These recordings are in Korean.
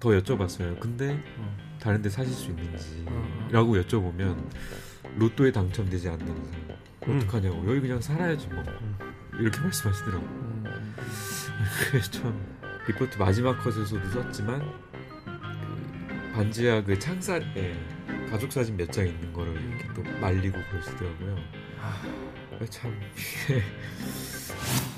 더 여쭤봤어요. 근데 어. 다른 데 사실 수 있는지라고 여쭤보면 로또에 당첨되지 않는 이상 음. 어떡하냐고 여기 그냥 살아야지 뭐 이렇게 말씀하시더라고. 음. 그래서 참 리포트 마지막 컷에서도 썼지만 그 반지하 그 창살에 가족 사진 몇 장 있는 거를 이렇게 또 말리고 그러시더라고요. 아. 참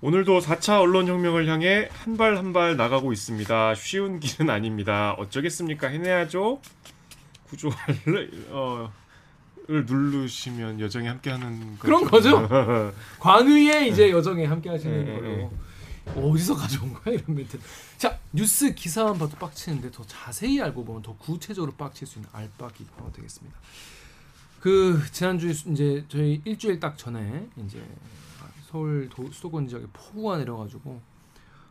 오늘도 4차 언론혁명을 향해 한 발 한 발 나가고 있습니다. 쉬운 길은 아닙니다. 어쩌겠습니까? 해내야죠. 구조를 어, 을 누르시면 여정에 함께하는 그런 거죠? 광의의 이제 여정에 함께 하시는 네, 걸로 어디서 가져온 거야 이런 멘트. 자 뉴스 기사만 봐도 빡치는데 더 자세히 알고 보면 더 구체적으로 빡칠 수 있는 알빡이 어, 되겠습니다. 그 지난주에 수- 이제 저희 일주일 딱 전에 이제 서울 도, 수도권 지역에 폭우가 내려가지고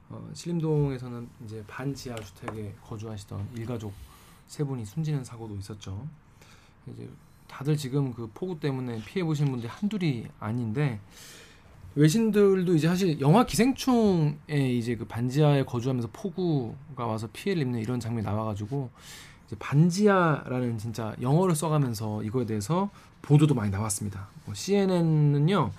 어, 신림동에서는 이제 반지하 주택에 거주하시던 일가족 세 분이 숨지는 사고도 있었죠. 이제 다들 지금 그 폭우 때문에 피해 보신 분들이 한둘이 아닌데 외신들도 이제 사실 영화 기생충에 이제 그 반지하에 거주하면서 폭우가 와서 피해를 입는 이런 장면이 나와가지고 이제 반지하라는 진짜 영어를 써가면서 이거에 대해서 보도도 많이 나왔습니다. 뭐 CNN은요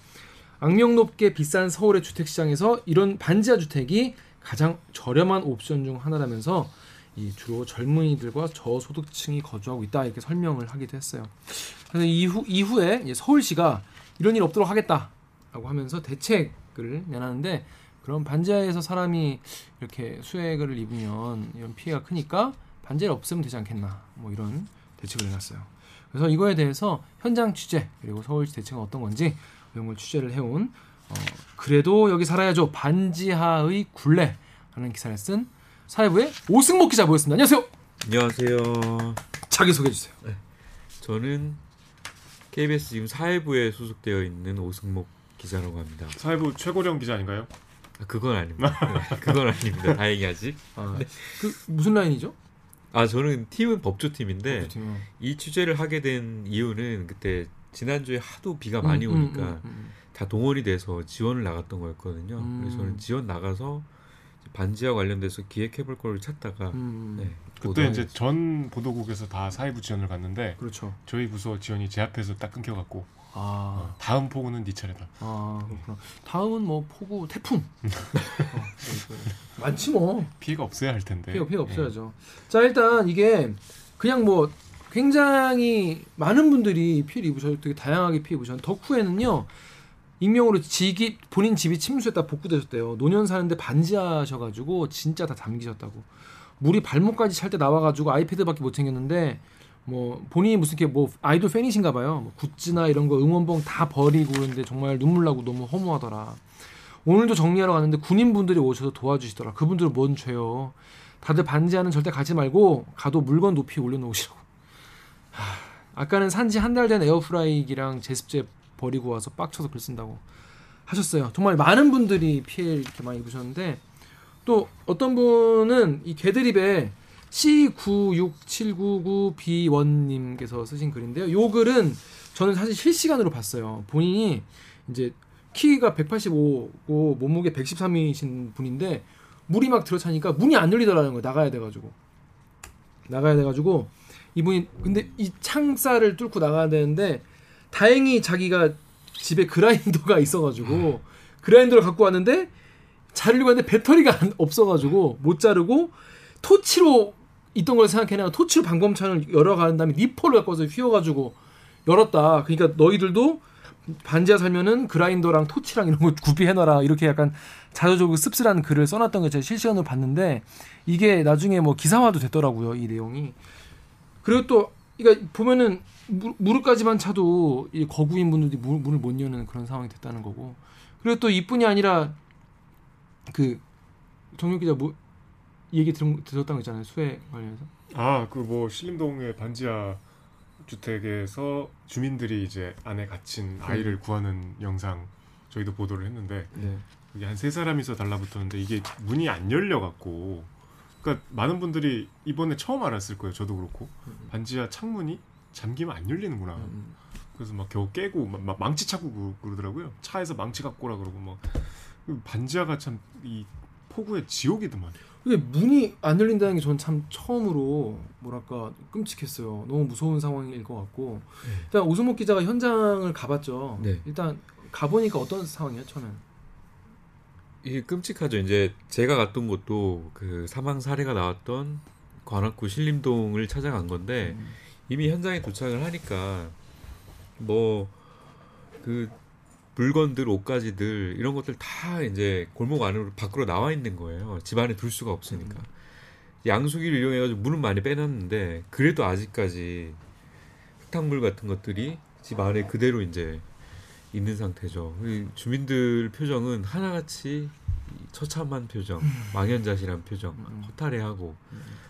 악명 높게 비싼 서울의 주택 시장에서 이런 반지하 주택이 가장 저렴한 옵션 중 하나라면서 이 주로 젊은이들과 저소득층이 거주하고 있다 이렇게 설명을 하기도 했어요. 그래서 이후 이후에 서울시가 이런 일 없도록 하겠다라고 하면서 대책을 내놨는데 그럼 반지하에서 사람이 이렇게 수액을 입으면 이런 피해가 크니까 반지를 없애면 되지 않겠나 뭐 이런 대책을 내놨어요. 그래서 이거에 대해서 현장 취재 그리고 서울시 대책은 어떤 건지 이런 걸 취재를 해온 어, 그래도 여기 살아야죠 반지하의 굴레라는 기사를 쓴 사회부의 오승목 기자 모였습니다. 안녕하세요. 안녕하세요. 자기 소개해 주세요. 저는 KBS 지금 사회부에 소속되어 있는 오승목 기자라고 합니다. 사회부 최고령 기자 아닌가요? 아, 그건 아닙니다. 네, 그건 아닙니다. 다행히 아직. 아, 그 무슨 라인이죠? 아 저는 팀은 법조팀인데 법조팀. 이 취재를 하게 된 이유는 그때 지난주에 하도 비가 많이 음, 음, 오니까 음, 음. 다 동원이 돼서 지원을 나갔던 거였거든요. 음. 그래서 저는 지원 나가서 반지하 관련돼서 기획해볼 거를 찾다가 음, 네, 그때 이제 됐죠. 전 보도국에서 다 사회부 지원을 갔는데 그렇죠. 저희 부서 지원이 제 앞에서 딱 끊겨갖고 아, 다음 폭우는 네 차례다. 아 그렇구나. 다음은 뭐 폭우, 태풍. 어, 그, 많지 뭐. 피해가 없어야 할 텐데. 피해 피해 예. 없어야죠. 자 일단 이게 그냥 뭐 굉장히 많은 분들이 피해를 입으셨 되게 다양하게 피해 입으셨는데 덕후에는요 익명으로 직이 본인 집이 침수했다 복구되셨대요. 노년 사는데 반지하셔가지고 진짜 다 담기셨다고. 물이 발목까지 찰 때 나와가지고 아이패드밖에 못 챙겼는데 뭐 본인이 무슨 이렇게 뭐 아이돌 팬이신가 봐요. 뭐 굿즈나 이런 거 응원봉 다 버리고 그런데 정말 눈물 나고 너무 허무하더라. 오늘도 정리하러 갔는데 군인분들이 오셔서 도와주시더라. 그분들은 뭔 죄요. 다들 반지하는 절대 가지 말고 가도 물건 높이 올려놓으시라고. 하, 아까는 산지 한 달 된 에어프라이기랑 제습제 버리고 와서 빡쳐서 글 쓴다고 하셨어요. 정말 많은 분들이 피해 이렇게 많이 입으셨는데 또 어떤 분은 이 개드립에 C96799B1님께서 쓰신 글인데요. 요 글은 저는 사실 실시간으로 봤어요. 본인이 이제 키가 185고 몸무게 113이신 분인데 물이 막 들어차니까 문이 안 열리더라는 거예요. 나가야 돼가지고 나가야 돼가지고 이분이 근데 이 창살을 뚫고 나가야 되는데 다행히 자기가 집에 그라인더가 있어가지고 그라인더를 갖고 왔는데 자르려고 했는데 배터리가 안- 없어가지고 못 자르고 토치로 있던 걸 생각해내가 토치로 방범창을 열어가는 다음에 니퍼를 갖고 와서 휘어가지고 열었다. 그러니까 너희들도 반지하 살면은 그라인더랑 토치랑 이런 거 구비해놔라 이렇게 약간 자조적으로 씁쓸한 글을 써놨던 걸 제가 실시간으로 봤는데 이게 나중에 뭐 기사화도 됐더라고요 이 내용이 그리고 또 그러니까 보면은 무, 무릎까지만 차도 이 거구인 분들이 문, 문을 못 여는 그런 상황이 됐다는 거고 그리고 또 이뿐이 아니라 그 정육 기자 뭐 얘기 들, 들었다는 거 있잖아요. 수해 관련해서. 아그 뭐 신림동의 반지하 주택에서 주민들이 이제 안에 갇힌 아이를 구하는 영상 저희도 보도를 했는데 네. 이게 한 세 사람이서 달라붙었는데 이게 문이 안 열려 갖고 그러니까 많은 분들이 이번에 처음 알았을 거예요. 저도 그렇고 반지하 창문이 잠기면 안 열리는구나. 음. 그래서 막 겨우 깨고 막, 막 망치 찾고 그러- 그러더라고요. 차에서 망치 갖고 오라 그러고 막그 반지하가 참 이 폭우의 지옥이더만. 근데 문이 안 열린다는 게 저는 참 처음으로 뭐랄까 끔찍했어요. 너무 무서운 상황일 것 같고 네. 일단 오승목 기자가 현장을 가봤죠. 네. 일단 가보니까 어떤 상황이에요 처음엔? 이게 끔찍하죠. 이제 제가 갔던 곳도 그 사망 사례가 나왔던 관악구 신림동을 찾아간 건데 음. 이미 현장에 도착을 하니까 뭐 그 물건들, 옷가지들 이런 것들 다 이제 골목 안으로 밖으로 나와 있는 거예요. 집 안에 둘 수가 없으니까. 양수기를 이용해가지고 물은 많이 빼놨는데 그래도 아직까지 흙탕물 같은 것들이 집 안에 그대로 이제 있는 상태죠. 이 주민들 표정은 하나같이 이 처참한 표정, 망연자실한 표정, 음. 허탈해하고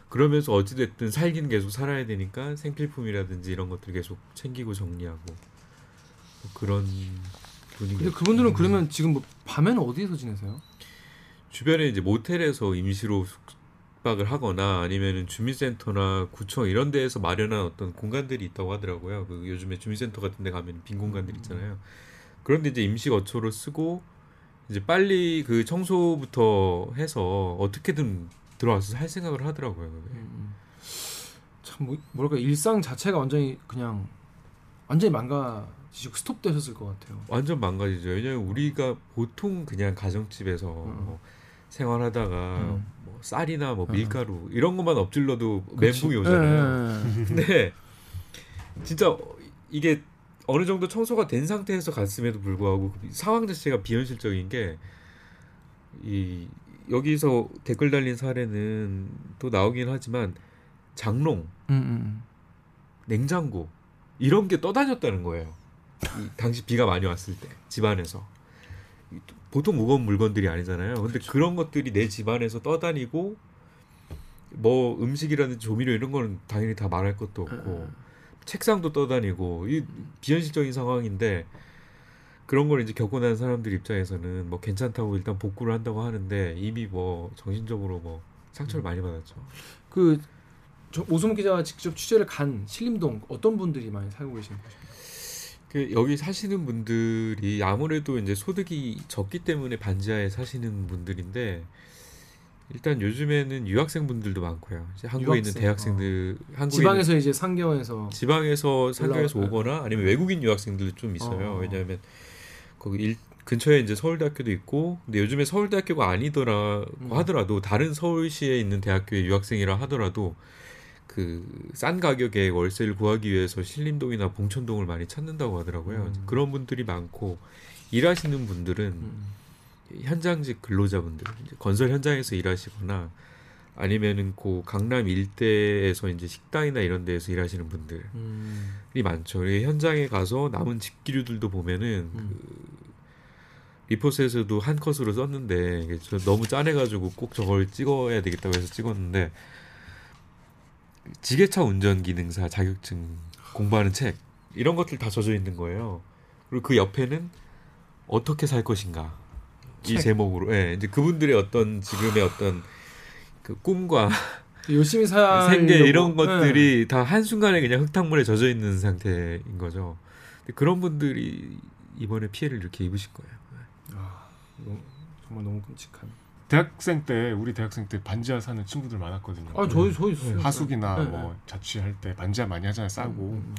그러면서 어찌됐든 살기는 계속 살아야 되니까 생필품이라든지 이런 것들 계속 챙기고 정리하고 뭐 그런 분위기. 근데 그분들은 그러면 지금 뭐 밤에는 어디에서 지내세요? 주변에 이제 모텔에서 임시로 숙박을 하거나 아니면은 주민센터나 구청 이런 데에서 마련한 어떤 공간들이 있다고 하더라고요. 그 요즘에 주민센터 같은 데 가면 빈 공간들 있잖아요. 그런데 이제 임시 거처로 쓰고 이제 빨리 그 청소부터 해서 어떻게든 들어와서 할 생각을 하더라고요. 그게. 음. 참 뭐, 뭐랄까 일상 자체가 완전히 그냥 완전히 망가지고 스톱되셨을 것 같아요. 완전 망가지죠. 왜냐면 우리가 보통 그냥 가정집에서 뭐 생활하다가 음. 뭐 쌀이나 뭐 음. 밀가루 이런 것만 엎질러도. 멘붕이 오잖아요. 예, 예, 예. 근데 진짜 이게 어느 정도 청소가 된 상태에서 갔음에도 불구하고 그 상황 자체가 비현실적인 게 이 여기서 댓글 달린 사례는 또 나오긴 하지만 장롱, 음, 음, 냉장고 이런 게 떠다녔다는 거예요. 이 당시 비가 많이 왔을 때 집안에서. 이 보통 무거운 물건들이 아니잖아요. 근데 그런 것들이 내 집안에서 떠다니고 뭐 음식이라든지 조미료 이런 거는 당연히 다 말할 것도 없고 책상도 떠다니고 이 비현실적인 상황인데 그런 걸 이제 겪고 난 사람들 입장에서는 뭐 괜찮다고 일단 복구를 한다고 하는데 이미 뭐 정신적으로 뭐 상처를 많이 받았죠. 그 저, 오승훈 기자가 직접 취재를 간 신림동 어떤 분들이 많이 살고 계시는 곳입니까? 그 여기 사시는 분들이 아무래도 이제 소득이 적기 때문에 반지하에 사시는 분들인데 일단 요즘에는 유학생 분들도 많고요. 이제 한국에 있는 유학생, 대학생들 한국에 지방에서 이제 상경에서 지방에서 올라와- 오거나 아니면 외국인 유학생들도 좀 있어요. 어. 왜냐하면 거기 일, 근처에 이제 서울대학교도 있고 근데 요즘에 서울대학교가 아니더라고 음. 하더라도 다른 서울시에 있는 대학교의 유학생이라 하더라도 그 싼 가격에 월세를 구하기 위해서 신림동이나 봉천동을 많이 찾는다고 하더라고요. 음. 그런 분들이 많고 일하시는 분들은 음. 현장직 근로자분들 건설 현장에서 일하시거나 아니면은 그 강남 일대에서 이제 식당이나 이런 데에서 일하시는 분들이 음. 많죠. 이 현장에 가서 남은 집기류들도 보면은 음. 그 리포스에서도 한 컷으로 썼는데 저 너무 짠해가지고 꼭 저걸 찍어야 되겠다고 해서 찍었는데 지게차 운전 기능사 자격증 공부하는 책 이런 것들 다 젖어 있는 거예요. 그리고 그 옆에는 어떻게 살 것인가 이 책. 제목으로 예 이제 그분들의 어떤 지금의 어떤 그 꿈과 열심히 살 생계 이런 것들이 다 한순간에 그냥 흙탕물에 젖어 있는 상태인 거죠. 근데 그런 분들이 이번에 피해를 이렇게 입으실 거예요. 아, 너무, 정말 너무 끔찍한. 대학생 때 우리 대학생 때 반지하 사는 친구들 많았거든요. 아 저희 저희 있어요. 하숙이나 네, 뭐 자취할 때 반지하 많이 하잖아요. 싸고 음, 음.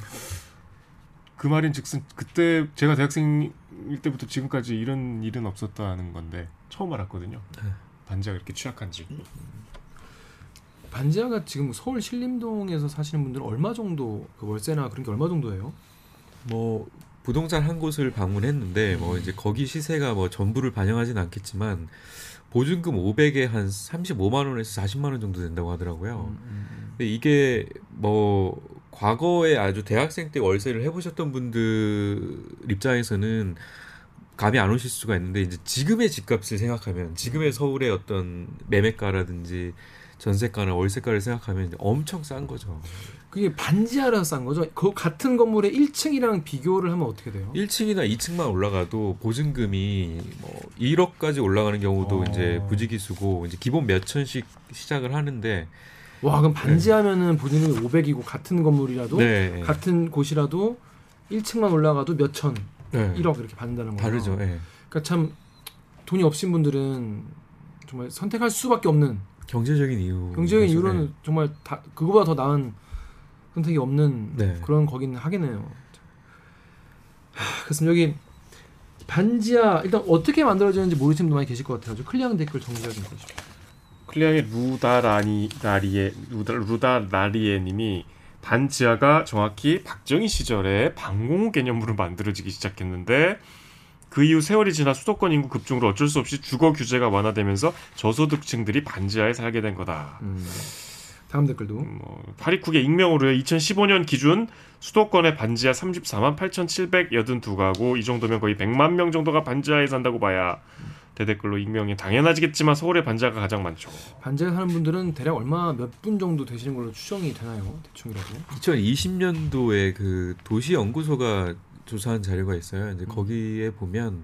그 말인 즉슨 그때 제가 대학생 일 때부터 지금까지 이런 일은 없었다는 건데 처음 알았거든요. 네. 반지하가 이렇게 취약한지. 반지하가 지금 서울 신림동에서 사시는 분들은 얼마 정도 그 월세나 그런 게 얼마 정도예요? 뭐 부동산 한 곳을 방문했는데 뭐 이제 거기 시세가 뭐 전부를 반영하진 않겠지만 보증금 500에 한 35만 원에서 40만 원 정도 된다고 하더라고요. 음, 근데 이게 뭐 과거에 아주 대학생 때 월세를 해보셨던 분들 입장에서는 감이 안 오실 수가 있는데 이제 지금의 집값을 생각하면 지금의 서울의 어떤 매매가라든지 전세가나 월세가를 생각하면 엄청 싼 거죠. 그게 반지하라서 싼 거죠. 그 같은 건물의 1층이랑 비교를 하면 어떻게 돼요? 1층이나 2층만 올라가도 보증금이 뭐 1억까지 올라가는 경우도 어. 이제 부지기수고 이제 기본 몇 천씩 시작을 하는데 와 그럼 반지하면은 보증금이 500이고 같은 건물이라도 네. 같은 곳이라도 1층만 올라가도 몇 천, 네. 1억 이렇게 받는다는 거예요. 다르죠. 예. 그러니까 참 돈이 없신 분들은 정말 선택할 수밖에 없는 경제적인 이유. 경제적인 그래서, 이유로는 정말 다 그거보다 더 나은 선택이 없는 네. 그런 거긴 하겠네요. 하, 그렇습니다. 여기 반지하 일단 어떻게 만들어지는지 모르시는 분도 많이 계실 것 같아요. 클리앙 댓글 정리해 좀 해주시죠. 클리앙의 루다라니 나리에 루다 루다 라리에님이 반지하가 정확히 박정희 시절에 방공호 개념으로 만들어지기 시작했는데 그 이후 세월이 지나 수도권 인구 급증으로 어쩔 수 없이 주거 규제가 완화되면서 저소득층들이 반지하에 살게 된 거다. 음. 다음 댓글도 뭐 파리쿡의 익명으로 2015년 기준 수도권의 반지하 34만 8,782가구 이 정도면 거의 100만 명 정도가 반지하에 산다고 봐야 대댓글로 익명이 당연하지겠지만 서울의 반지하가 가장 많죠. 반지하 사는 분들은 대략 얼마 몇 분 정도 되시는 걸로 추정이 되나요? 대충이라도. 2020년도에 그 도시 연구소가 조사한 자료가 있어요. 음. 이제 거기에 보면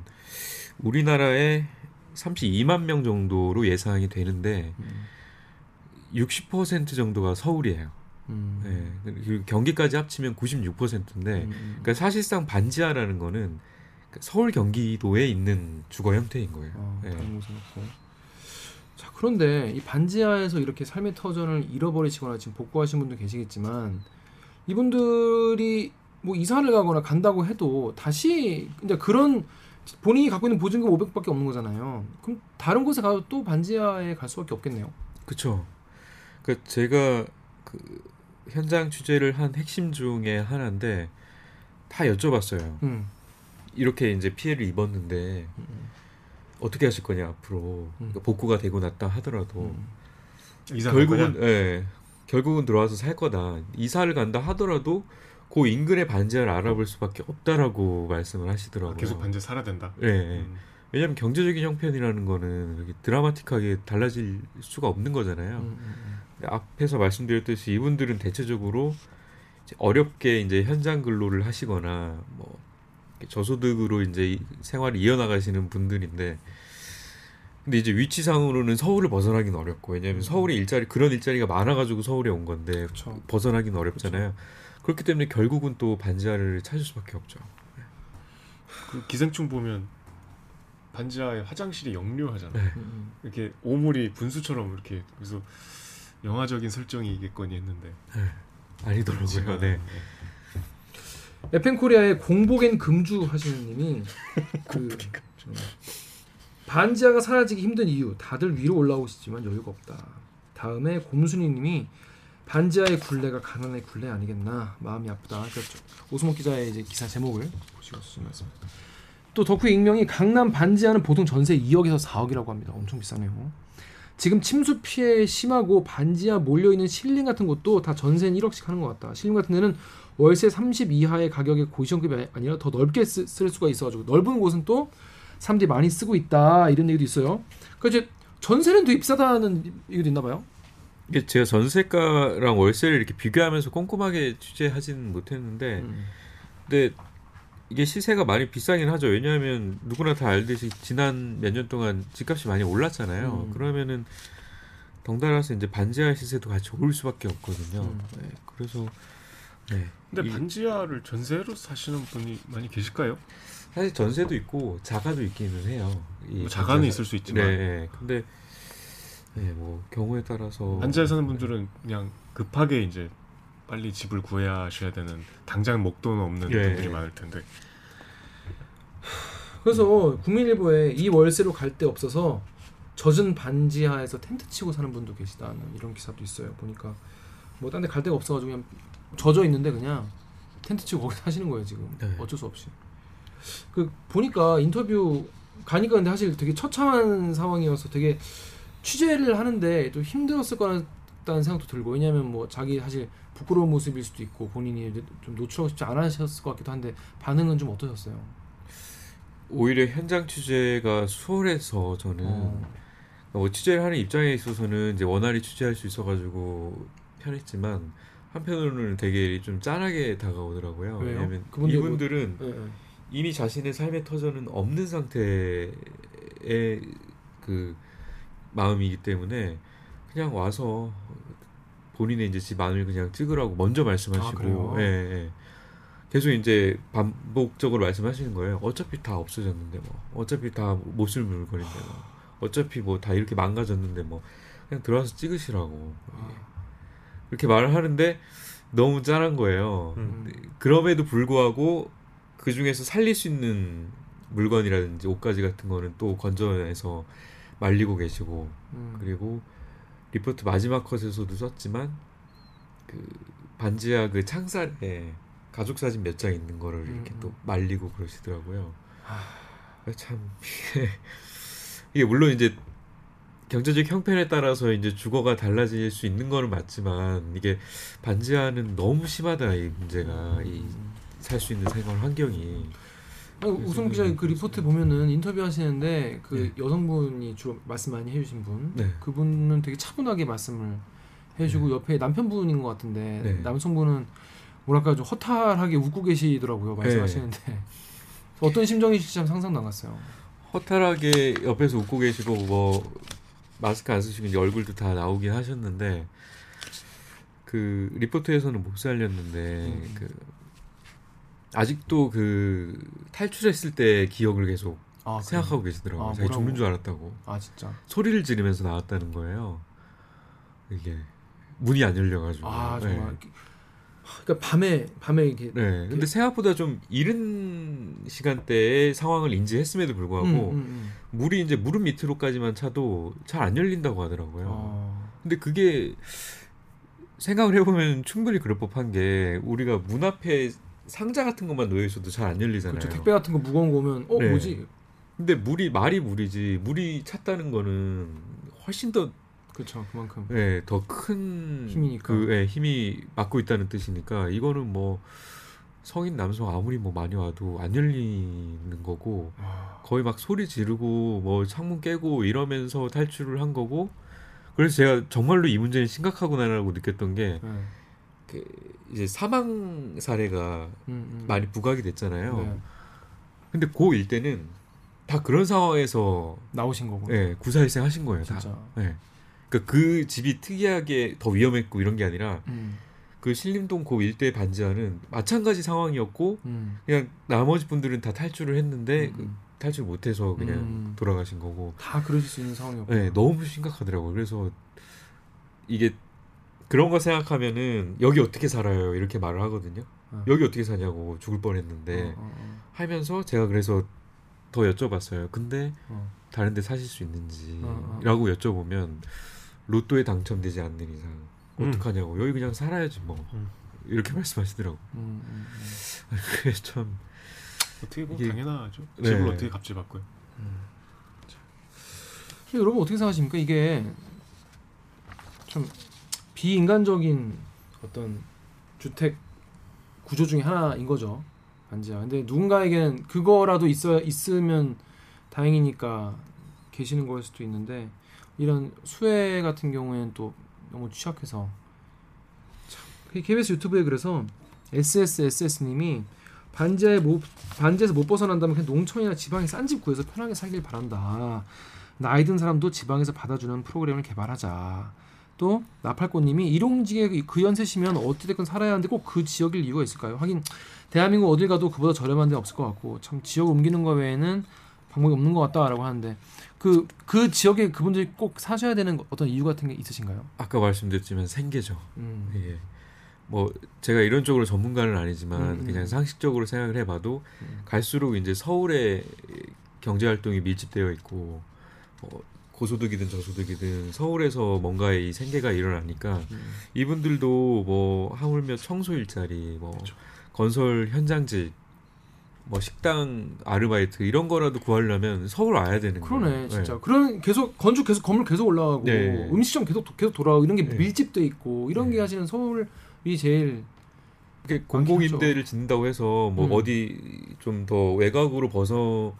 우리나라에 32만 명 정도로 예상이 되는데 음. 60% 정도가 서울이에요. 음. 네. 경기까지 합치면 96%인데 음, 음. 그러니까 사실상 반지하라는 거는 그 서울 경기도에 있는 주거 형태인 거예요. 어, 네. 자 그런데 이 반지하에서 이렇게 삶의 터전을 잃어버리시거나 지금 복구하신 분도 계시겠지만 이분들이 뭐 이사를 가거나 간다고 해도 다시 이제 그런 본인이 갖고 있는 보증금 500밖에 없는 거잖아요. 그럼 다른 곳에 가도 또 반지하에 갈 수밖에 없겠네요. 그렇죠. 그 제가 그 현장 취재를 한 핵심 중에 하나인데 다 여쭤봤어요. 음. 이렇게 이제 피해를 입었는데 음. 어떻게 하실 거냐 앞으로 그러니까 복구가 되고 났다 하더라도 음. 이사 결국은 예 결국은 들어와서 살 거다 이사를 간다 하더라도 그 인근의 반지하를 알아볼 수밖에 없다라고 말씀을 하시더라고요. 계속 반지하 살아야 된다. 예, 예. 음. 왜냐하면 경제적인 형편이라는 거는 이렇게 드라마틱하게 달라질 수가 없는 거잖아요. 음, 음, 앞에서 말씀드렸듯이 이분들은 대체적으로 이제 어렵게 이제 현장 근로를 하시거나 뭐 저소득으로 이제 이- 생활을 이어나가시는 분들인데 근데 이제 위치상으로는 서울을 벗어나기는 어렵고 왜냐하면 서울에 일자리 그런 일자리가 많아가지고 서울에 온 건데 그렇죠. 벗어나기는 어렵잖아요. 그렇기 때문에 결국은 또 반지하를 찾을 수밖에 없죠. 그 기생충 보면 반지하에 화장실이 역류하잖아. 네. 요 음, 음. 이렇게 오물이 분수처럼 이렇게 그래서 영화적인 설정이겠거니 했는데 아니더라고요. 네. 에펜코리아의 공복엔 금주 하시는 님이 그 정말 반지하가 사라지기 힘든 이유 다들 위로 올라오고 싶지만 여유가 없다. 다음에 곰순이 님이 반지하의 굴레가 가난의 굴레 아니겠나 마음이 아프다. 그렇죠. 오수목 기자의 이제 기사 제목을 보시고 말씀입니다. 또 덕후 익명이 강남 반지하는 보통 전세 2억에서 4억이라고 합니다. 엄청 비싸네요. 지금 침수 피해 심하고 반지하 몰려 있는 실림 같은 곳도 다 전세는 1억씩 하는 것 같다. 실림 같은 데는 월세 30 이하의 가격의 고시원급이 아니라 더 넓게 쓰, 쓸 수가 있어가지고 넓은 곳은 또 사람들이 많이 쓰고 있다 이런 얘기도 있어요. 그 이제 전세는 되게 비싸다는 얘기도 있나 봐요. 이게 제가 전세가랑 월세를 이렇게 비교하면서 꼼꼼하게 취재하지는 못했는데 음. 근데 이게 시세가 많이 비싸긴 하죠. 왜냐하면 누구나 다 알듯이 지난 몇 년 동안 집값이 많이 올랐잖아요. 음. 그러면은 덩달아서 이제 반지하 시세도 같이 오를 수밖에 없거든요. 음. 네, 그래서 네. 근데 이- 반지하를 전세로 사시는 분이 많이 계실까요? 사실 전세도 있고 자가도 있기는 해요. 이뭐 자가는 반지하- 있을 수 있지만 네, 네. 근데 네, 뭐 경우에 따라서 반지하에 사는 분들은 그냥 급하게 이제 빨리 집을 구해야 하셔야 되는 당장 목돈 없는 예. 분들이 많을 텐데 그래서 국민일보에 이 월세로 갈 데 없어서 젖은 반지하에서 텐트 치고 사는 분도 계시다는 이런 기사도 있어요. 보니까 뭐 딴 데 갈 데가 없어가지고 그냥 젖어 있는데 그냥 텐트 치고 거기 사시는 거예요 지금 네. 어쩔 수 없이. 그 보니까 인터뷰 가니까 근데 사실 되게 처참한 상황이어서 되게 취재를 하는데 또 힘들었을 거라는 생각도 들고 왜냐하면 뭐 자기 사실 부끄러운 모습일 수도 있고 본인이 좀 노출하고 싶지 않으셨을 것 같기도 한데 반응은 좀 어떠셨어요? 오히려 현장 취재가 수월해서 저는 어. 뭐 취재를 하는 입장에 있어서는 이제 원활히 취재할 수 있어가지고 편했지만 한편으로는 되게 좀 짠하게 다가오더라고요. 왜요? 왜냐면 뭐- 이분들은 예, 예. 이미 자신의 삶의 터전은 없는 상태의 그 마음이기 때문에 그냥 와서 본인의 이제 집 안을 그냥 찍으라고 먼저 아, 말씀하시고 그래요? 예, 예. 계속 이제 반복적으로 말씀하시는 거예요. 어차피 다 없어졌는데 뭐 어차피 다 못쓸 물건인데 뭐 어차피 뭐 다 이렇게 망가졌는데 뭐 그냥 들어와서 찍으시라고 아, 그렇게 말을 하는데 너무 짠한 거예요. 음. 그럼에도 불구하고 그 중에서 살릴 수 있는 물건이라든지 옷가지 같은 거는 또 건져내서 말리고 계시고 음. 그리고 리포트 마지막 컷에서도 썼지만 그 반지하 그 창살에 가족 사진 몇 장 있는 거를 이렇게 음, 또 음. 말리고 그러시더라고요. 아. 참 이게 물론 이제 경제적 형편에 따라서 이제 주거가 달라질 수 있는 거는 맞지만 이게 반지하는 너무 심하다 이 문제가. 이 살 수 있는 생활 환경이. 아니, 우성 기자 그 리포트 보면은 인터뷰 하시는데 그 여성분이 주로 말씀 많이 해주신 분, 네. 그분은 되게 차분하게 말씀을 해주고 옆에 남편분인 것 같은데 네. 남성분은 뭐랄까 좀 허탈하게 웃고 계시더라고요 말씀하시는데. 어떤 심정이실지 참 상상도 안 갔어요. 허탈하게 옆에서 웃고 계시고 뭐 마스크 안 쓰시고 이제 얼굴도 다 나오긴 하셨는데 그 리포트에서는 못 살렸는데 음. 그 아직도 그 탈출했을 때 기억을 계속 아, 생각하고 계시더라고요. 아, 자기 뭐라고? 죽는 줄 알았다고 아 진짜. 소리를 지르면서 나왔다는 거예요. 이게 문이 안 열려가지고. 아 네. 정말. 그러니까 밤에 밤에 이렇게. 네. 근데 생각보다 좀 이른 시간대에 상황을 인지했음에도 불구하고 음, 음, 음. 물이 이제 무릎 밑으로까지만 차도 잘 안 열린다고 하더라고요. 어. 근데 그게 생각을 해보면 충분히 그럴 법한 게 우리가 문 앞에 상자 같은 것만 놓여 있어도 잘 안 열리잖아요. 그렇죠. 택배 같은 거 무거운 거 오면 어 네. 뭐지? 근데 물이 말이 물이지 물이 찼다는 거는 훨씬 더 그렇죠. 그만큼. 예, 더 큰 힘이니까. 그 예, 힘이 맞고 있다는 뜻이니까 이거는 뭐 성인 남성 아무리 뭐 많이 와도 안 열리는 거고 아, 거의 막 소리 지르고 뭐 창문 깨고 이러면서 탈출을 한 거고 그래서 제가 정말로 이 문제는 심각하구나라고 느꼈던 게 네. 그 이제 사망 사례가 음, 음. 많이 부각이 됐잖아요. 네. 근데 고 일때는 다 그런 상황에서 나오신 거고. 예, 구사일생 하신 거예요. 다. 진짜. 예. 그러니까 그 집이 특이하게 더 위험했고 이런 게 아니라 음. 그 신림동 고 일대 반지하는 마찬가지 상황이었고 음. 그냥 나머지 분들은 다 탈출을 했는데 그 음. 탈출 못해서 그냥 음. 돌아가신 거고 다 그러실 수 있는 상황이었고. 네, 너무 심각하더라고요. 그래서 이게 그런 거 생각하면은 여기 어떻게 살아요 이렇게 말을 하거든요. 어. 여기 어떻게 사냐고 죽을 뻔했는데 어, 어, 어. 하면서 제가 그래서 더 여쭤봤어요. 근데 어. 다른데 사실 수 있는지라고 어, 어. 여쭤보면 로또에 당첨되지 않는 이상 음. 어떡하냐고 여기 그냥 살아야지 뭐 음. 이렇게 말씀하시더라고. 음, 음, 음. 그게 참 어떻게 보면 이게- 당연하죠. 네. 집을 어떻게 값지 바꿔요? 근데 여러분 어떻게 생각하십니까? 이게 좀 비인간적인 어떤 주택 구조 중에 하나인 거죠. 반지하. 근데 누군가에게는 그거라도 있어 있으면 다행이니까 계시는 걸 수도 있는데 이런 수혜 같은 경우에는 또 너무 취약해서 참 KBS 유튜브에 그래서 SSSS님이 반지하에 못 반지에서 못 벗어난다면 그냥 농촌이나 지방에 싼집 구해서 편하게 살길 바란다. 나이 든 사람도 지방에서 받아주는 프로그램을 개발하자. 또 나팔꽃님이 일용직에 그 연세시면 어찌됐건 살아야 하는데 꼭 그 지역일 이유가 있을까요? 하긴 대한민국 어딜 가도 그보다 저렴한 데 없을 것 같고 참 지역 옮기는 거 외에는 방법이 없는 것 같다라고 하는데 그그 지역에 그분들이 꼭 사셔야 되는 어떤 이유 같은 게 있으신가요? 아까 말씀드렸지만 생계죠. 음. 이게 뭐 제가 이런 쪽으로 전문가는 아니지만 음, 음. 그냥 상식적으로 생각을 해봐도 음. 갈수록 이제 서울에 경제 활동이 밀집되어 있고 어, 고소득이든 저소득이든 서울에서 뭔가의 이 생계가 일어나니까 음. 이분들도 뭐 하물며 청소 일자리, 뭐 그렇죠. 건설 현장직, 뭐 식당 아르바이트 이런 거라도 구하려면 서울 와야 되는 거예요. 그러네 진짜 네. 그런 계속 건축 계속 건물 계속 올라가고 네. 음식점 계속 계속 돌아가고 이런 게 네. 밀집돼 있고 이런 게 네. 하시는 서울이 제일 이렇게 공공임대를 짓는다고 해서 뭐 음. 어디 좀 더 외곽으로 벗어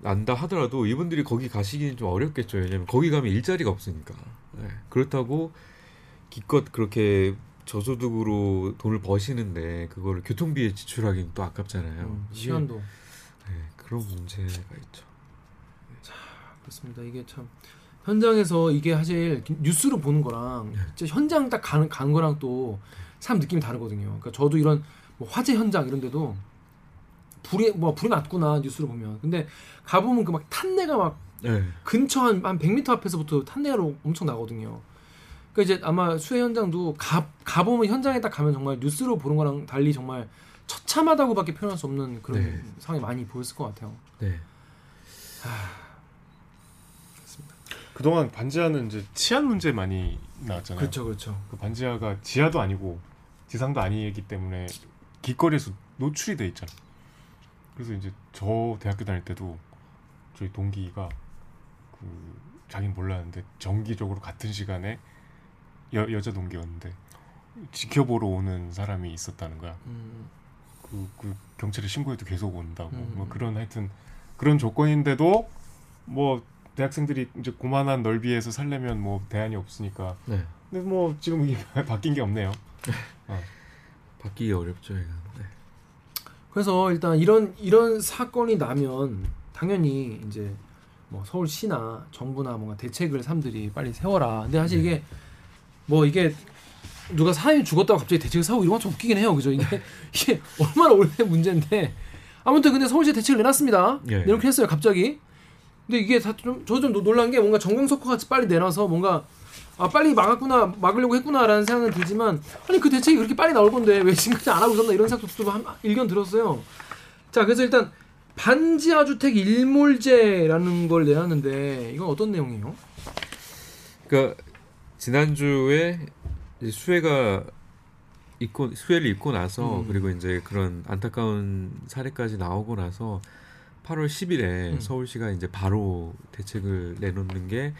난다 하더라도 이분들이 거기 가시기는 좀 어렵겠죠. 왜냐면 거기 가면 일자리가 없으니까. 네. 그렇다고 기껏 그렇게 저소득으로 돈을 버시는데 그거를 교통비에 지출하기는 또 아깝잖아요. 음, 시간도 네, 그런 문제가 있죠. 그렇습니다. 이게 참 현장에서 이게 사실 뉴스로 보는 거랑 네. 진짜 현장 딱 가는 가는 거랑 또 사람 느낌이 다르거든요. 그러니까 저도 이런 뭐 화재 현장 이런 데도 불이 뭐 불이 났구나 뉴스로 보면. 근데 가 보면 그 막 탄내가 막 네. 근처 한, 한 100m 앞에서부터 탄내가 엄청 나거든요. 그러니까 이제 아마 수해 현장도 가, 가보면 현장에 딱 가면 정말 뉴스로 보는 거랑 달리 정말 처참하다고밖에 표현할 수 없는 그런 네. 상황이 많이 보였을 것 같아요. 네. 그동안 반지하는 이제 치안 문제 많이 나왔잖아요. 그렇죠, 그렇죠. 그 반지하가 지하도 아니고 지상도 아니기 때문에 길거리에서 노출이 돼 있잖아. 그래서 이제 저 대학교 다닐 때도 저희 동기가 그 자기는 몰랐는데 정기적으로 같은 시간에 여, 여자 동기였는데 지켜보러 오는 사람이 있었다는 거야. 음, 그, 그 경찰에 신고해도 계속 온다고 음. 뭐 그런 하여튼 그런 조건인데도 뭐 대학생들이 이제 고만한 넓이에서 살려면 뭐 대안이 없으니까 네. 근데 뭐 지금 이게 바뀐 게 없네요. 바뀌기 어렵죠, 이거. 네. 그래서 일단 이런 이런 사건이 나면 당연히 이제 뭐 서울시나 정부나 뭔가 대책을 사람들이 빨리 세워라. 근데 사실 이게 뭐 이게 누가 사람이 죽었다고 갑자기 대책을 세우고 이런 건 좀 웃기긴 해요, 그죠? 이게 이게 얼마나 오래 문제인데 아무튼 근데 서울시 대책을 내놨습니다. 예. 내놓긴 했어요, 갑자기. 근데 이게 다좀저좀 놀란 게 뭔가 정광석화 같이 빨리 내놔서 뭔가 아 빨리 막았구나 막으려고 했구나라는 생각은 들지만 아니 그 대책이 그렇게 빨리 나올 건데 왜 지금까지 안 하고 있었나 이런 생각도 좀 한, 일견 들었어요. 자 그래서 일단 반지하 주택 일몰제라는 걸 내놨는데 이건 어떤 내용이에요? 그러니까 지난주에 이제 수해가 있고 수해를 입고 나서 음. 그리고 이제 그런 안타까운 사례까지 나오고 나서 8월 10일에 음. 서울시가 이제 바로 대책을 내놓는 게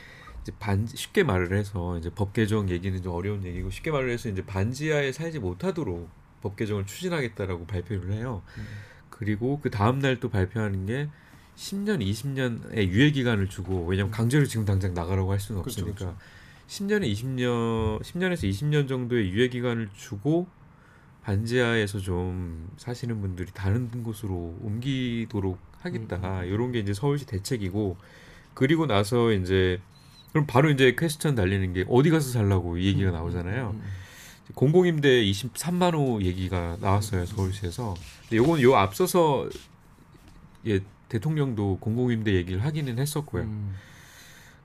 이제 반 쉽게 말을 해서 이제 법 개정 얘기는 좀 어려운 얘기고 쉽게 말을 해서 이제 반지하에 살지 못하도록 법 개정을 추진하겠다라고 발표를 해요. 음. 그리고 그 다음 날 또 발표하는 게 10년, 20년의 유예 기간을 주고 왜냐면 강제로 지금 당장 나가라고 할 수는 그렇죠, 없으니까 그렇죠. 10년에 20년, 10년에서 20년 정도의 유예 기간을 주고 반지하에서 좀 사시는 분들이 다른 곳으로 옮기도록 하겠다. 음, 이런 게 이제 서울시 대책이고 그리고 나서 이제 그럼 바로 이제 퀘스천 달리는 게 어디 가서 살라고 이 얘기가 나오잖아요. 음, 음, 공공임대 23만 호 얘기가 나왔어요 서울시에서. 근데 요건 요 앞서서 예 대통령도 공공임대 얘기를 하기는 했었고요. 음.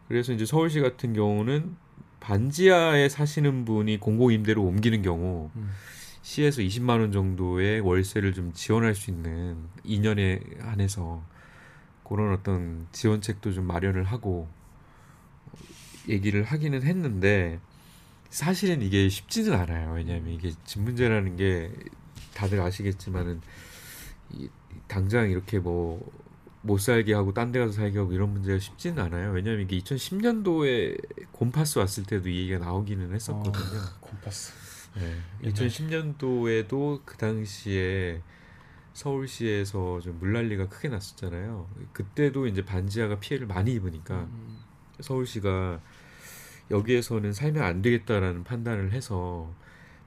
그래서 이제 서울시 같은 경우는 반지하에 사시는 분이 공공 임대로 옮기는 경우 음. 시에서 20만 원 정도의 월세를 좀 지원할 수 있는 2년에 한해서 그런 어떤 지원책도 좀 마련을 하고 얘기를 하기는 했는데 사실은 이게 쉽지는 않아요. 왜냐하면 이게 집 문제라는 게 다들 아시겠지만은 이, 당장 이렇게 뭐 못 살게 하고 딴 데 가서 살게 하고 이런 문제가 쉽지는 않아요. 왜냐하면 이게 2010년도에 곰파스 왔을 때도 이 얘기가 나오기는 했었거든요. 콤파스. 네. 옛날. 2010년도에도 그 당시에 서울시에서 좀 물난리가 크게 났었잖아요. 그때도 이제 반지하가 피해를 많이 입으니까 음. 서울시가 여기에서는 살면 안 되겠다라는 판단을 해서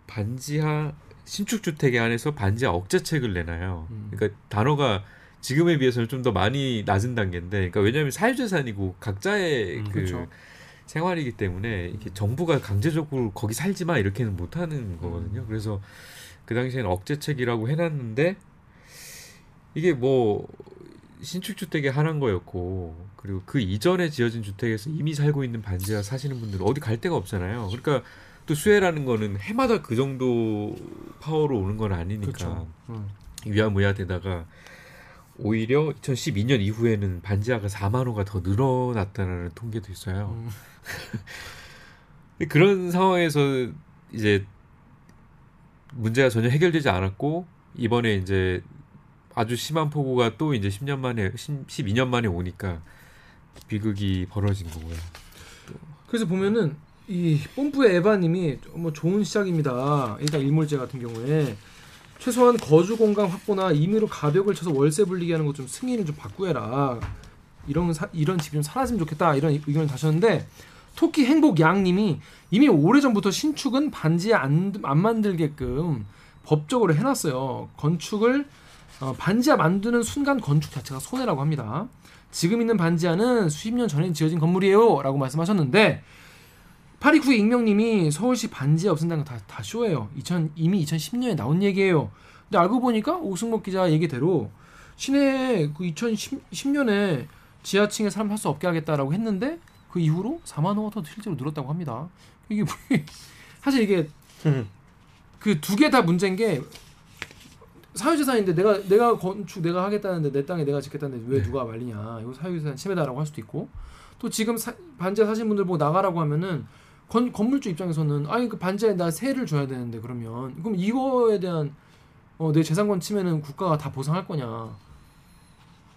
반지하 신축 주택에 한해서 반지하 억제책을 내놔요. 음. 그러니까 단어가 지금에 비해서는 좀 더 많이 낮은 단계인데, 그러니까 왜냐하면 사유재산이고 각자의 음, 그 그렇죠. 생활이기 때문에 이게 정부가 강제적으로 거기 살지 마 이렇게는 못하는 거거든요. 그래서 그 당시에는 억제책이라고 해놨는데 이게 뭐 신축 주택에 한한 거였고 그리고 그 이전에 지어진 주택에서 이미 살고 있는 반지하 사시는 분들은 어디 갈 데가 없잖아요. 그러니까 또 수혜라는 거는 해마다 그 정도 파워로 오는 건 아니니까 그렇죠. 음. 위아무야 되다가 오히려 2012년 이후에는 반지하가 4만 호가 더 늘어났다는 통계도 있어요. 음. 그런 상황에서 이제 문제가 전혀 해결되지 않았고 이번에 이제 아주 심한 폭우가 또 이제 10년 만에 10, 12년 만에 오니까 비극이 벌어진 거고요. 그래서 보면은 이 뽐뿌의 에바님이 뭐 좋은 시작입니다. 일단 일몰제 같은 경우에 최소한 거주 공간 확보나 임의로 가벽을 쳐서 월세 불리게 하는 것 좀 승인을 좀 바꾸해라. 이런 사, 이런 집이 좀 사라지면 좋겠다 이런 의견을 다셨는데 토끼 행복 양님이 이미 오래 전부터 신축은 반지에 안, 안 만들게끔 법적으로 해놨어요. 건축을 어, 반지하 만드는 순간 건축 자체가 손해라고 합니다. 지금 있는 반지하는 수십 년 전에 지어진 건물이에요라고 말씀하셨는데 파리쿠의 익명님이 서울시 반지하 없앤다는 건다다 쇼예요. 2000, 이미 2010년에 나온 얘기예요. 근데 알고 보니까 오승목 기자 얘기대로 시내에 그 2010년에 지하층에 사람 살 수 없게 하겠다라고 했는데 그 이후로 4만 호가 더 실제로 늘었다고 합니다. 이게 뭐- 사실 이게 그 두 개 다 문제인 게 사유재산인데 내가 내가 건축 내가 하겠다는데 내 땅에 내가 짓겠다는데 왜 누가 말리냐 이거 사유재산 침해다라고 할 수도 있고 또 지금 사, 반지하 사신 분들 보고 나가라고 하면은 건, 건물주 입장에서는 아니 그 반지하에 나 세를 줘야 되는데 그러면. 그럼 이거에 대한 어, 내 재산권 침해는 국가가 다 보상할 거냐.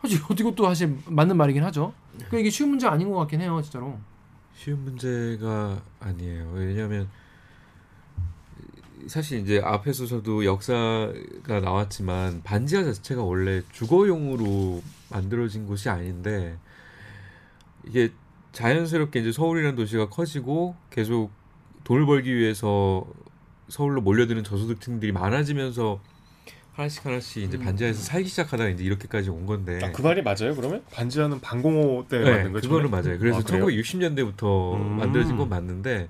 사실 이것도 사실 맞는 말이긴 하죠. 그러니까 이게 쉬운 문제 아닌 것 같긴 해요 진짜로. 쉬운 문제가 아니에요. 왜냐하면 사실 이제 앞에서 저도 역사가 나왔지만 반지하 자체가 원래 주거용으로 만들어진 곳이 아닌데 이게 자연스럽게 이제 서울이라는 도시가 커지고 계속 돈을 벌기 위해서 서울로 몰려드는 저소득층들이 많아지면서 하나씩 하나씩 이제 음. 반지하에서 살기 시작하다가 이제 이렇게까지 온 건데 아, 그 말이 맞아요? 그러면 반지하는 방공호 때 네, 만든 거죠? 그거는 맞아요. 그래서 아, 그래요? 1960년대부터 음. 만들어진 건 맞는데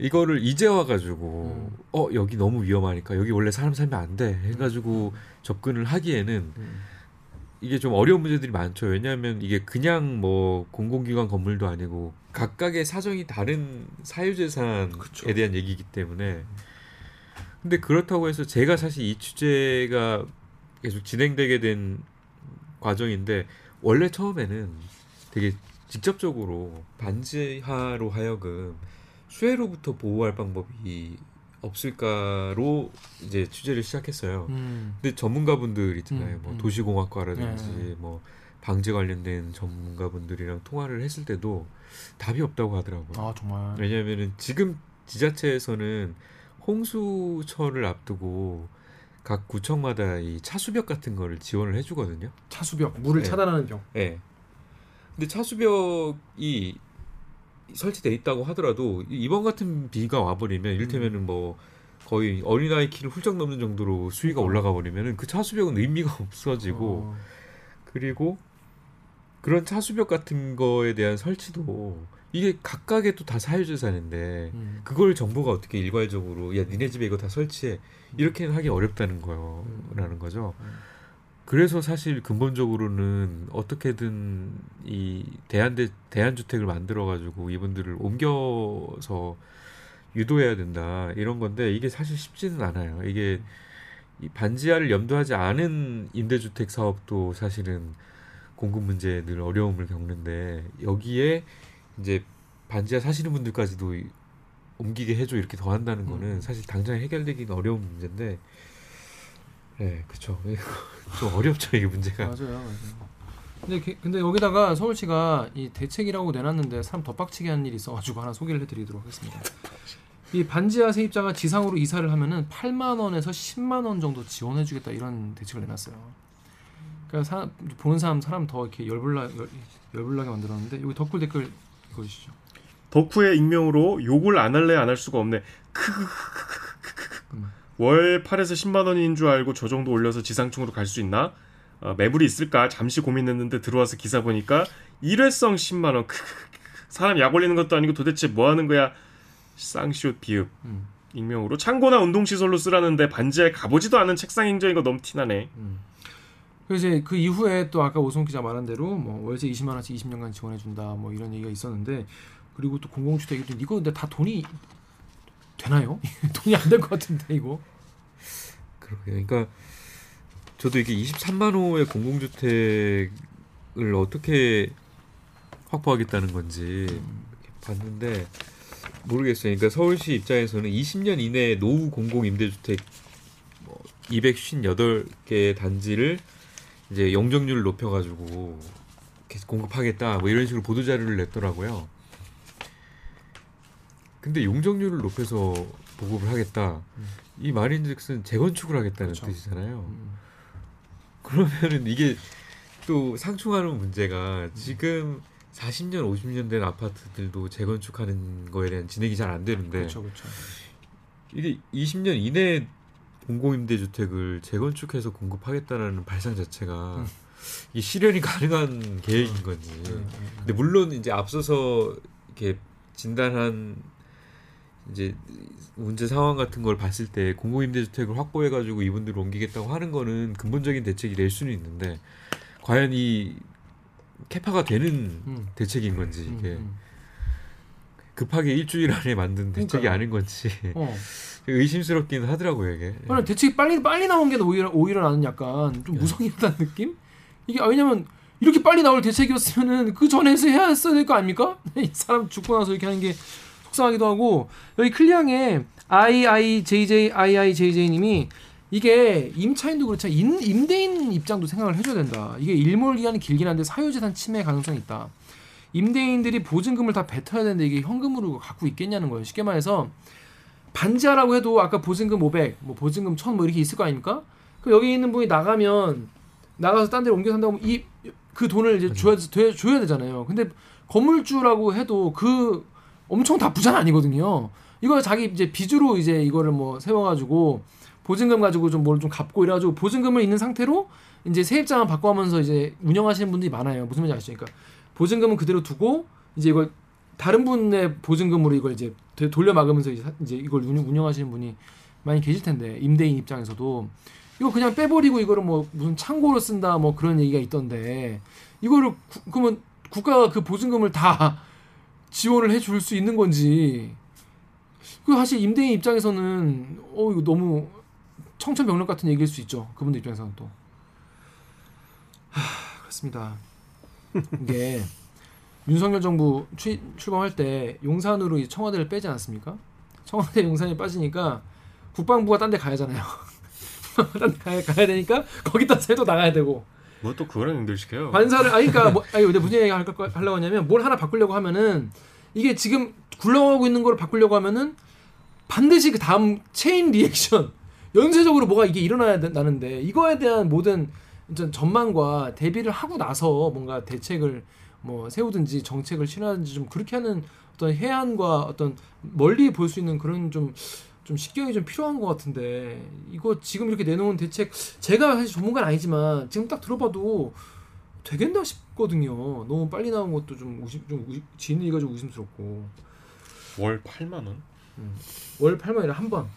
이거를 이제 와가지고 음. 어 여기 너무 위험하니까 여기 원래 사람 살면 안 돼 해가지고 접근을 하기에는 음. 이게 좀 어려운 문제들이 많죠. 왜냐하면 이게 그냥 뭐 공공기관 건물도 아니고 각각의 사정이 다른 사유재산에 그쵸. 대한 얘기이기 때문에 근데 그렇다고 해서 제가 사실 이 취재가 계속 진행되게 된 과정인데 원래 처음에는 되게 직접적으로 반지하로 하여금 수해로부터 보호할 방법이 없을까로 이제 취재를 시작했어요. 음. 근데 전문가분들 있잖아요. 음, 뭐 음. 도시공학과라든지 네. 뭐 방제 관련된 전문가분들이랑 통화를 했을 때도 답이 없다고 하더라고요. 아 정말 왜냐하면은 지금 지자체에서는 홍수철을 앞두고 각 구청마다 이 차수벽 같은 거를 지원을 해주거든요. 차수벽 물을 네. 차단하는 벽 예. 근데 차수벽이 설치돼 있다고 하더라도 이번 같은 비가 와버리면 이를테면은 뭐 거의 어린아이 키를 훌쩍 넘는 정도로 수위가 올라가 버리면은 그 차수벽은 의미가 없어지고 어. 그리고 그런 차수벽 같은 거에 대한 설치도 이게 각각의 또 다 사유재산인데 음. 그걸 정부가 어떻게 일괄적으로 야 니네 집에 이거 다 설치해 이렇게는 하기 어렵다는 거라는 거죠. 음. 그래서 사실 근본적으로는 어떻게든 이 대한대 대한주택을 만들어 가지고 이분들을 옮겨서 유도해야 된다 이런 건데 이게 사실 쉽지는 않아요. 이게 이 반지하를 염두하지 않은 임대주택 사업도 사실은 공급 문제에 늘 어려움을 겪는데 여기에 이제 반지하 사시는 분들까지도 이- 옮기게 해줘 이렇게 더 한다는 거는 음. 사실 당장 해결되기는 어려운 문제인데 네 그쵸 좀 어렵죠 이게 문제가 맞아요, 맞아요. 근데 게- 근데 여기다가 서울시가 이 대책이라고 내놨는데 사람 더 빡치게 한 일이 있어가지고 하나 소개를 해드리도록 하겠습니다. 이 반지하 세입자가 지상으로 이사를 하면은 8만 원에서 10만 원 정도 지원해주겠다 이런 대책을 내놨어요. 그러니까 사람, 보는 사람 사람 더 이렇게 열불나 열, 열불나게 만들었는데 여기 덧글 댓글 읽어주시죠. 덕후의 익명으로 욕을 안 할래 안 할 수가 없네. 음. 월 8에서 10만 원인 줄 알고 저 정도 올려서 지상층으로 갈 수 있나? 어, 매물이 있을까? 잠시 고민했는데 들어와서 기사 보니까 일회성 10만 원. 사람 약 올리는 것도 아니고 도대체 뭐 하는 거야? 쌍시옷 비읍. 음. 익명으로 창고나 운동시설로 쓰라는데 반지하에 가보지도 않은 책상 행정인 거 너무 티나네. 그래서 이제 그 이후에 또 아까 오송 기자 말한 대로 뭐 월세 20만 원씩 20년간 지원해 준다 뭐 이런 얘기가 있었는데 그리고 또 공공주택이 이거 근데 다 돈이 되나요? 돈이 안 될 것 같은데 이거. 그러게요. 그러니까 저도 이게 23만 호의 공공주택을 어떻게 확보하겠다는 건지 봤는데 모르겠어요. 그러니까 서울시 입장에서는 20년 이내에 노후 공공 임대주택 뭐 258개 단지를 이제 용적률을 높여가지고 공급하겠다 뭐 이런 식으로 보도 자료를 냈더라고요. 근데 용적률을 높여서 보급을 하겠다. 이 말인즉슨 재건축을 하겠다는 그렇죠. 뜻이잖아요. 음. 그러면은 이게 또 상충하는 문제가 지금 40년, 50년 된 아파트들도 재건축하는 거에 대한 진행이 잘 안 되는데 그렇죠, 그렇죠. 이게 20년 이내에 공공임대 주택을 재건축해서 공급하겠다라는 발상 자체가 음. 이게 실현이 가능한 계획인 건지. 음, 근데 물론 이제 앞서서 이렇게 진단한 이제 문제 상황 같은 걸 봤을 때 공공 임대주택을 확보해 가지고 이분들을 옮기겠다고 하는 거는 근본적인 대책이 될 수는 있는데 과연 이 캐파가 되는 음. 대책인 건지 음, 이게 음. 급하게 일주일 안에 만든 대책이 그러니까요. 아닌 건지 어. 의심스럽긴 하더라고요 이게. 그냥 대책이 빨리 빨리 나온 게 오히려 오히려 나는 약간 네. 좀 무성의하다는 느낌? 이게 아, 왜냐면 이렇게 빨리 나올 대책이었으면은 그 전에서 해야 했어야 될 거 아닙니까? 이 사람 죽고 나서 이렇게 하는 게 속상하기도 하고 여기 클리앙에 IIJJIIJJ님이 이게 임차인도 그렇지만 임, 임대인 입장도 생각을 해줘야 된다. 이게 일몰 기간이 길긴 한데 사유재산 침해 가능성이 있다. 임대인들이 보증금을 다 뱉어야 되는데 이게 현금으로 갖고 있겠냐는 거예요. 쉽게 말해서 반지하라고 해도 아까 보증금 500, 뭐 보증금 1000 뭐 이렇게 있을 거 아닙니까? 그 여기 있는 분이 나가면 나가서 딴 데로 옮겨 산다고 하면 이 그 돈을 이제 줘야 돼- 줘야 되잖아요. 근데 건물주라고 해도 그 엄청 다 부자는 아니거든요. 이거 자기 이제 빚으로 이제 이거를 뭐 세워가지고 보증금 가지고 좀 뭘 좀 갚고 이래가지고 보증금을 있는 상태로 이제 세입자만 바꿔하면서 이제 운영하시는 분들이 많아요. 무슨 말인지 아시죠? 그러니까 보증금은 그대로 두고 이제 이걸 다른 분의 보증금으로 이걸 이제 되- 돌려 막으면서 이제 이걸 운영, 운영하시는 분이 많이 계실 텐데 임대인 입장에서도 이거 그냥 빼버리고 이거를 뭐 무슨 창고로 쓴다 뭐 그런 얘기가 있던데 이거를 구- 그러면 국가가 그 보증금을 다 지원을 해줄 수 있는 건지. 그 사실 임대인 입장에서는 어 이거 너무 청천벽력 같은 얘기일 수 있죠. 그분들 입장에서는 또. 하, 그렇습니다. 이게 윤석열 정부 추, 출범할 때 용산으로 이 청와대를 빼지 않았습니까? 청와대 용산이 빠지니까 국방부가 딴 데 가야 하잖아요. 딴 데 가야, 가야 되니까 거기다 새도 나가야 되고 뭐 또 그거랑 연결시켜요. 관사를 아니 그러니까 뭐 아니 근데 무슨 얘기 할 거- 하려고 하냐면 뭘 하나 바꾸려고 하면은 이게 지금 굴러가고 있는 걸 바꾸려고 하면은 반드시 그 다음 chain reaction 연쇄적으로 뭐가 이게 일어나야 된다는데 이거에 대한 모든 전 전망과 대비를 하고 나서 뭔가 대책을 뭐 세우든지 정책을 실현하든지 좀 그렇게 하는 어떤 혜안과 어떤 멀리 볼 수 있는 그런 좀 좀 식견이 좀 필요한 것 같은데. 이거 지금 이렇게 내놓은 대책 제가 사실 전문가는 아니지만 지금 딱 들어봐도 되겠나 싶거든요. 너무 빨리 나온 것도 좀 의심 좀 의심, 진위가 좀 의심스럽고. 월 8만 원? 월 8만 원이라 한 번.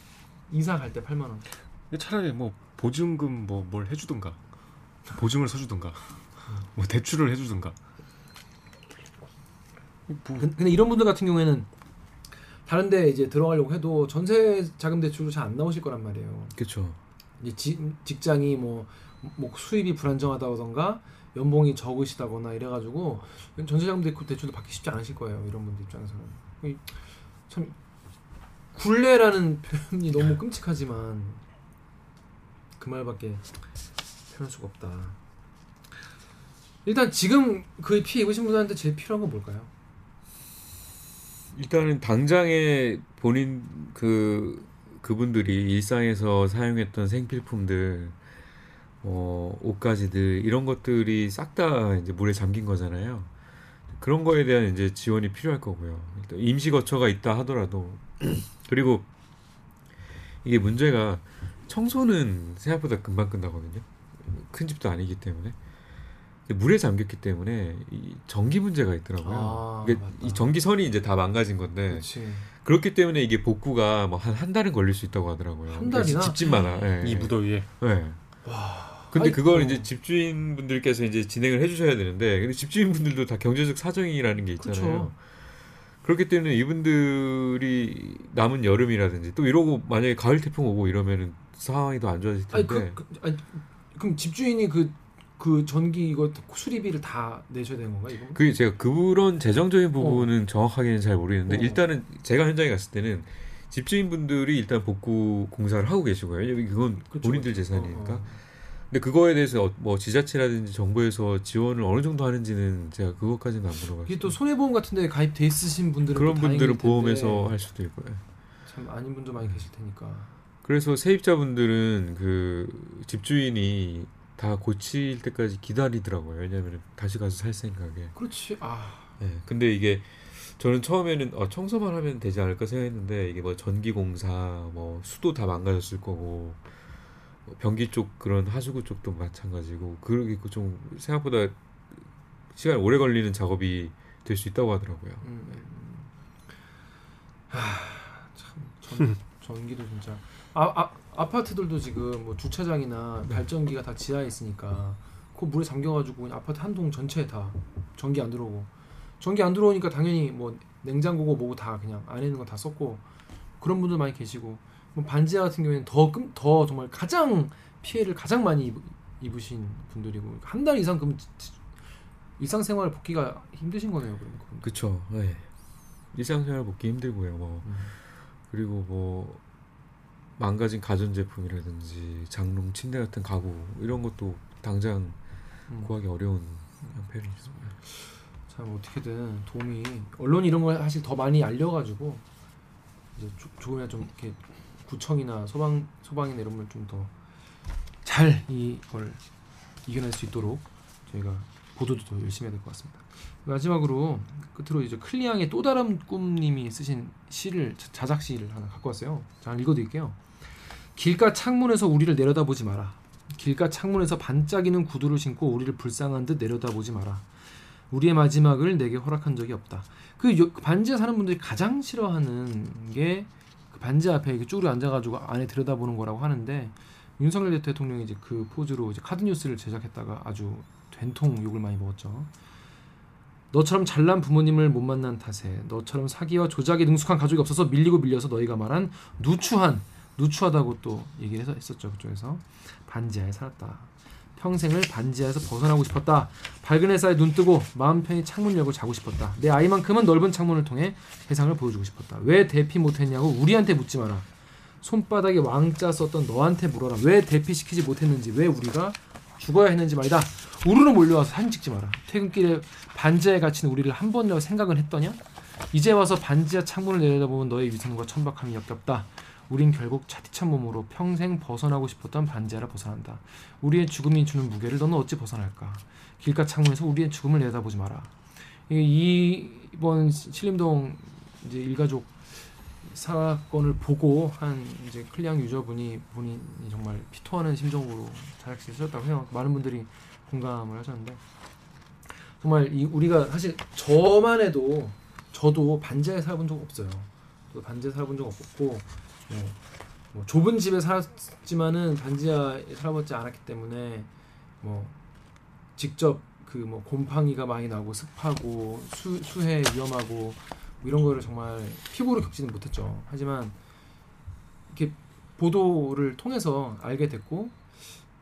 이사 갈 때 8만 원. 근데 차라리 뭐 보증금 뭐 뭘 해주든가. 보증을 서주든가. 뭐 대출을 해주든가. 뭐, 근- 근데 이런 분들 같은 경우에는 다른데 이제 들어가려고 해도 전세 자금 대출로 잘 안 나오실 거란 말이에요. 그렇죠. 이제 지- 직장이 뭐, 뭐 수입이 불안정하다던가 연봉이 적으시다거나 이래가지고 전세 자금 대- 대출도 받기 쉽지 않으실 거예요. 이런 분들 입장에서는 이- 참 굴레라는 표현이 너무 끔찍하지만 그 말밖에 표현할 수가 없다. 일단 지금 그 피해 입으신 분들한테 제일 필요한 건 뭘까요? 일단은 당장에 본인 그 그분들이 일상에서 사용했던 생필품들, 뭐 옷가지들 이런 것들이 싹 다 이제 물에 잠긴 거잖아요. 그런 거에 대한 이제 지원이 필요할 거고요. 임시 거처가 있다 하더라도 그리고 이게 문제가 청소는 생각보다 금방 끝나거든요. 큰 집도 아니기 때문에 물에 잠겼기 때문에 이 전기 문제가 있더라고요. 아, 이게 맞다. 이 전기선이 이제 다 망가진 건데 그렇지. 그렇기 때문에 이게 복구가 뭐한한 달은 걸릴 수 있다고 하더라고요. 한 달이나? 집집마다. 예, 이 예. 무더위에 예. 근데 아이고. 그걸 이제 집주인분들께서 이제 진행을 해주셔야 되는데 근데 집주인분들도 다 경제적 사정이라는 게 있잖아요. 그렇죠. 그렇기 때문에 이분들이 남은 여름이라든지 또 이러고 만약에 가을 태풍 오고 이러면은 상황이 더 안 좋아질 아니 텐데 그, 그 아니, 그럼 집주인이 그 그 전기 이거 수리비를 다 내셔야 되는 건가 이거? 그게 제가 그런 재정적인 부분은 정확하게는 잘 모르겠는데 어. 일단은 제가 현장에 갔을 때는 집주인분들이 일단 복구 공사를 하고 계시고요. 여기 그건 그렇죠, 본인들 그렇죠. 재산이니까. 어, 어. 근데 그거에 대해서 어- 뭐 지자체라든지 정부에서 지원을 어느 정도 하는지는 제가 그것까지는 안 물어봤어요. 이게 또 손해보험 같은데 가입돼 있으신 분들은 그런 또 분들은 보험에서 할 수도 있고요. 참 아닌 분도 많이 계실 테니까. 그래서 세입자분들은 그 집주인이 다 고칠 때까지 기다리더라고요. 왜냐하면 다시 가서 살 생각에. 그렇지. 아, 예. 근데 이게 저는 처음에는 어, 청소만 하면 되지 않을까 생각했는데 이게 뭐 전기 공사, 뭐 수도 다 망가졌을 거고 뭐 변기 쪽 그런 하수구 쪽도 마찬가지고 그러기 좀 생각보다 시간 이 오래 걸리는 작업이 될 수 있다고 하더라고요. 음. 하, 참 전, 전기도 진짜 아, 아 아파트들도 지금 뭐 주차장이나 네. 발전기가 다 지하에 있으니까 그 물에 잠겨가지고 아파트 한 동 전체에 다 전기 안 들어오고 전기 안 들어오니까 당연히 뭐 냉장고고 뭐고 다 그냥 안에 있는 거 다 썼고 그런 분들 많이 계시고 뭐 반지하 같은 경우에는 더, 끔- 더 정말 가장 피해를 가장 많이 입, 입으신 분들이고 한 달 이상 그럼 일상생활 복귀가 힘드신 거네요 그럼. 그쵸. 네. 일상생활 복귀 힘들고요. 뭐 음. 그리고 뭐 망가진 가전제품이라든지 장롱, 침대 같은 가구 이런 것도 당장 음. 구하기 어려운 형편이 있습니다. 참 어떻게든 도움이 언론이 이런 걸 사실 더 많이 알려가지고 이제 조, 조금이나 좀 이렇게 구청이나 소방 소방이나 이런 걸 좀 더 잘 이걸 이겨낼 수 있도록 저희가 보도도 더 열심히 해야 될 것 같습니다. 마지막으로 끝으로 이제 클리앙의 또 다른 꿈님이 쓰신 시를 자- 자작 시를 하나 갖고 왔어요. 자 읽어드릴게요. 길가 창문에서 우리를 내려다보지 마라. 길가 창문에서 반짝이는 구두를 신고 우리를 불쌍한 듯 내려다보지 마라. 우리의 마지막을 내게 허락한 적이 없다. 그 요- 그 반지하 사는 분들이 가장 싫어하는 게 그 반지 앞에 이렇게 쭈그려 앉아가지고 안에 들여다보는 거라고 하는데 윤석열 대통령이 이제 그 포즈로 이제 카드 뉴스를 제작했다가 아주 된통 욕을 많이 먹었죠. 너처럼 잘난 부모님을 못 만난 탓에 너처럼 사기와 조작에 능숙한 가족이 없어서 밀리고 밀려서 너희가 말한 누추한 누추하다고 또 얘기를 해서 했었죠 그쪽에서 반지하에 살았다. 평생을 반지하에서 벗어나고 싶었다. 밝은 햇살에 눈 뜨고 마음 편히 창문 열고 자고 싶었다. 내 아이만큼은 넓은 창문을 통해 세상을 보여주고 싶었다. 왜 대피 못했냐고 우리한테 묻지 마라. 손바닥에 왕자 썼던 너한테 물어라. 왜 대피시키지 못했는지, 왜 우리가 죽어야 했는지 말이다. 우르르 몰려와서 사진 찍지 마라. 퇴근길에 반지하에 갇힌 우리를 한 번이라도 생각은 했더냐? 이제 와서 반지하 창문을 내려다보면 너의 위선과 천박함이 역겹다. 우린 결국 차디찬 몸으로 평생 벗어나고 싶었던 반지하를 벗어난다. 우리의 죽음이 주는 무게를 너는 어찌 벗어날까? 길가 창문에서 우리의 죽음을 내다보지 마라. 이번 신림동 이제 일가족 사건을 보고 한 이제 클리앙 유저분이 본인이 정말 피토하는 심정으로 자작시를 쓰셨다고 해요. 많은 분들이 공감을 하셨는데 정말 이 우리가 사실 저만 해도 저도 반지하에 살아본 적 없어요. 저도 반지하에 살아본 적 없고 뭐, 뭐 좁은 집에 살았지만은 반지하에 살아보지 않았기 때문에 뭐 직접 그 뭐 곰팡이가 많이 나고 습하고 수, 수해 위험하고 뭐 이런 거를 정말 피부로 겪지는 못했죠. 하지만 이렇게 보도를 통해서 알게 됐고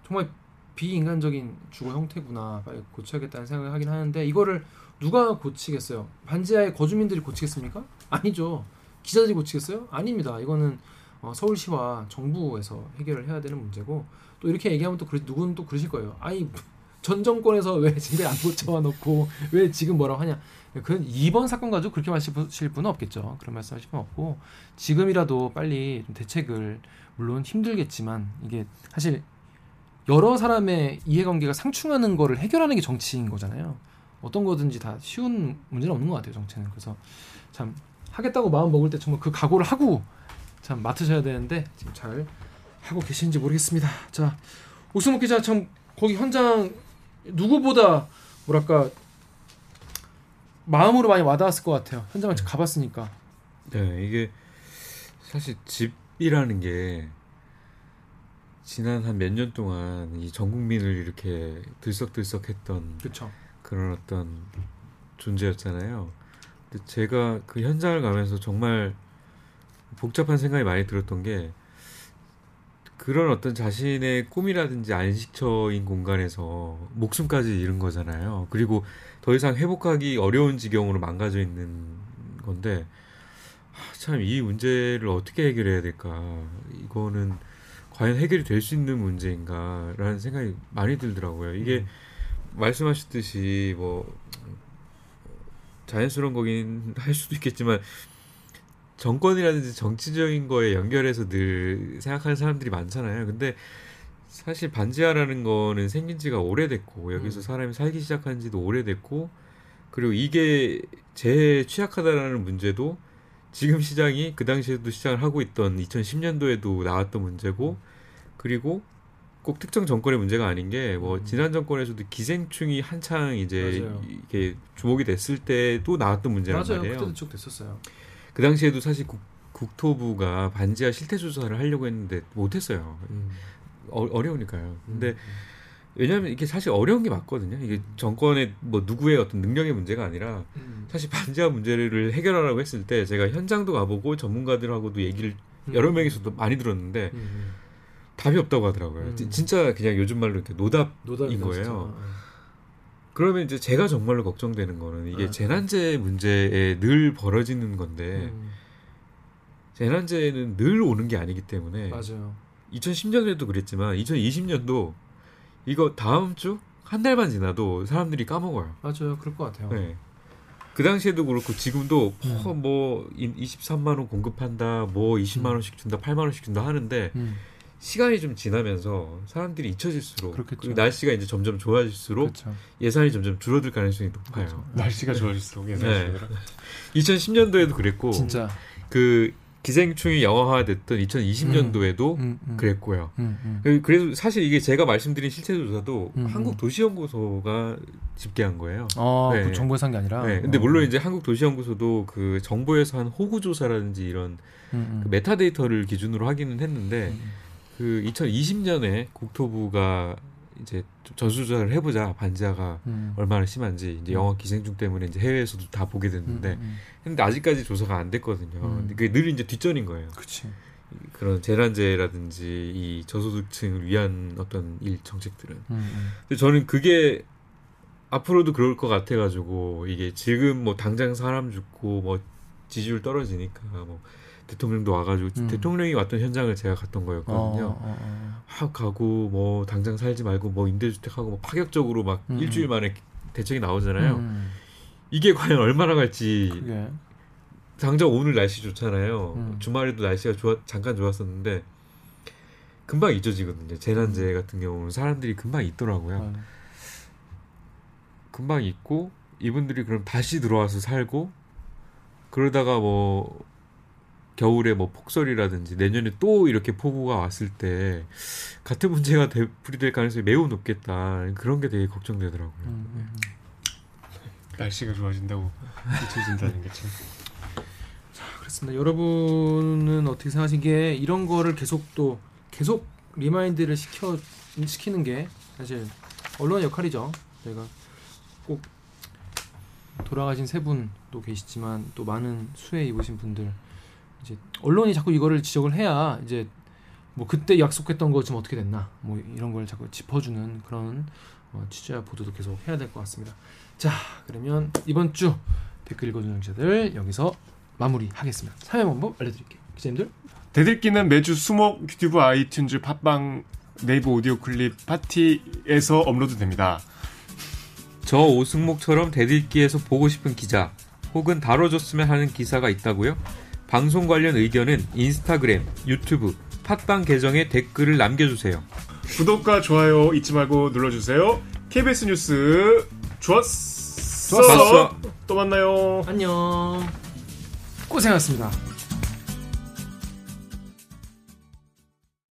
정말 비인간적인 주거 형태구나 빨리 고쳐야겠다는 생각을 하긴 하는데 이거를 누가 고치겠어요? 반지하의 거주민들이 고치겠습니까? 아니죠. 기자들이 고치겠어요? 아닙니다. 이거는 어, 서울시와 정부에서 해결을 해야 되는 문제고 또 이렇게 얘기하면 또 그러, 누군 또 그러실 거예요. 아니 전 정권에서 왜 집에 안 고쳐와 놓고 왜 지금 뭐라고 하냐? 그 이번 사건 가지고 그렇게 말씀하실 분은 없겠죠. 그런 말씀하실 분 없고 지금이라도 빨리 좀 대책을 물론 힘들겠지만 이게 사실 여러 사람의 이해관계가 상충하는 거를 해결하는 게 정치인 거잖아요. 어떤 거든지 다 쉬운 문제는 없는 것 같아요. 정치는 그래서 참 하겠다고 마음 먹을 때 정말 그 각오를 하고 참 맡으셔야 되는데 지금 잘 하고 계신지 모르겠습니다. 자 오승욱 기자 참 거기 현장 누구보다 뭐랄까 마음으로 많이 와닿았을 것 같아요. 현장을 가봤으니까. 네, 이게 사실 집이라는 게 지난 한 몇 년 동안 이 전 국민을 이렇게 들썩들썩했던 그렇죠. 그런 어떤 존재였잖아요. 근데 제가 그 현장을 가면서 정말 복잡한 생각이 많이 들었던 게 그런 어떤 자신의 꿈이라든지 안식처인 공간에서 목숨까지 잃은 거잖아요. 그리고 더 이상 회복하기 어려운 지경으로 망가져 있는 건데 참 이 문제를 어떻게 해결해야 될까? 이거는 과연 해결이 될 수 있는 문제인가라는 생각이 많이 들더라고요. 이게 말씀하셨듯이 뭐 자연스러운 거긴 할 수도 있겠지만 정권이라든지 정치적인 거에 연결해서 늘 생각하는 사람들이 많잖아요. 근데 사실 반지하라는 거는 생긴 지가 오래됐고 여기서 음. 사람이 살기 시작한 지도 오래됐고 그리고 이게 제일 취약하다라는 문제도 지금 시장이 그 당시에도 시장을 하고 있던 2010년도에도 나왔던 문제고 그리고 꼭 특정 정권의 문제가 아닌 게뭐 음. 지난 정권에서도 기생충이 한창 이제 맞아요. 이게 주목이 됐을 때도 나왔던 문제란 맞아요. 말이에요. 그때도 쭉 됐었어요. 그 당시에도 사실 국, 국토부가 반지하 실태 조사를 하려고 했는데 못했어요. 음. 어, 어려우니까요. 근데 음. 왜냐하면 이게 사실 어려운 게 맞거든요. 이게 정권의 뭐 누구의 어떤 능력의 문제가 아니라 음. 사실 반지하 문제를 해결하라고 했을 때 제가 현장도 가보고 전문가들하고도 얘기를 음. 여러 명이서도 많이 들었는데 음. 답이 없다고 하더라고요. 음. 지- 진짜 그냥 요즘 말로 이렇게 노답. 노답인 거예요. 그러면 이제 제가 정말로 걱정되는 거는 이게 아. 재난재 문제에 늘 벌어지는 건데 음. 재난재는 늘 오는 게 아니기 때문에 맞아요. 2010년에도 그랬지만 2020년도 이거 다음 주 한 달만 지나도 사람들이 까먹어요. 맞아요. 그럴 것 같아요. 네. 그 당시에도 그렇고 지금도 음. 뭐, 뭐 23만 원 공급한다, 뭐 20만 음. 원씩 준다, 8만 원씩 준다 하는데 음. 시간이 좀 지나면서 사람들이 잊혀질수록 그렇겠죠. 그리고 날씨가 이제 점점 좋아질수록 그렇죠. 예산이 점점 줄어들 가능성이 높아요. 그렇죠. 날씨가 좋아질수록 예산이 네. 줄어들어. 2010년도에도 그랬고 진짜. 그 기생충이 영화화됐던 2020년도에도 음, 음. 그랬고요. 음, 음. 그- 그래서 사실 이게 제가 말씀드린 실태 조사도 음, 한국 음. 도시연구소가 집계한 거예요. 어, 네. 그 정부에서 한 게 아니라. 네, 근데 어. 물론 이제 한국 도시연구소도 그 정부에서 한 호구 조사라든지 이런 음, 음. 그 메타데이터를 기준으로 하기는 했는데 음. 그 2020년에 국토부가 이제 좀 전수조사를 해보자 반지하가 음. 얼마나 심한지 이제 음. 영화 기생충 때문에 이제 해외에서도 다 보게 음, 됐는데 음. 근데 아직까지 조사가 안 됐거든요. 음. 근데 그게 늘 이제 뒷전인 거예요. 그치. 그런 재난재해라든지 이 저소득층을 위한 어떤 일 정책들은. 음, 음. 근데 저는 그게 앞으로도 그럴 것 같아가지고 이게 지금 뭐 당장 사람 죽고 뭐 지지율 떨어지니까 뭐 대통령도 와가지고 음. 대통령이 왔던 현장을 제가 갔던 거였거든요. 어, 어, 어. 확 가고 뭐 당장 살지 말고 뭐 임대주택하고 뭐 파격적으로 막 음. 일주일 만에 대책이 나오잖아요. 음, 이게 과연 얼마나 갈지 그게. 당장 오늘 날씨 좋잖아요. 음. 주말에도 날씨가 좋아 잠깐 좋았었는데 금방 잊어지거든요. 재난재해 같은 경우는 사람들이 금방 잊더라고요. 어. 금방 잊고 이분들이 그럼 다시 들어와서 살고 그러다가 뭐 겨울에 뭐 폭설이라든지 내년에 또 이렇게 폭우가 왔을 때 같은 문제가 되풀이될 가능성이 매우 높겠다 그런 게 되게 걱정되더라고요. 음, 음, 음. 날씨가 좋아진다고 잊혀진다는 게 참. 그렇습니다. 여러분은 어떻게 생각하시기에 이런 거를 계속 또 계속 remind를 시켜 시키는 게 사실 언론의 역할이죠. 저희가 꼭 돌아가신 세 분도 계시지만 또 많은 수해 입으신 분들 이제 언론이 자꾸 이거를 지적을 해야 이제 뭐 그때 약속했던 거 지금 어떻게 됐나 뭐 이런 걸 자꾸 짚어주는 그런 어, 취재와 보도도 계속 해야 될 것 같습니다. 자 그러면 이번 주 댓글 읽어주는 기자들 여기서 마무리하겠습니다. 참여 방법 알려드릴게요. 기자님들 댓읽기는 매주 수목 유튜브 아이튠즈 팟빵 네이버 오디오 클립 팟티에서 업로드됩니다. 저 오승목처럼 댓읽기에서 보고 싶은 기자 혹은 다뤄줬으면 하는 기사가 있다고요? 방송 관련 의견은 인스타그램, 유튜브, 팟빵 계정에 댓글을 남겨주세요. 구독과 좋아요 잊지 말고 눌러주세요. KBS 뉴스 좋았어. 좋았어. 또 만나요. 안녕 고생하셨습니다.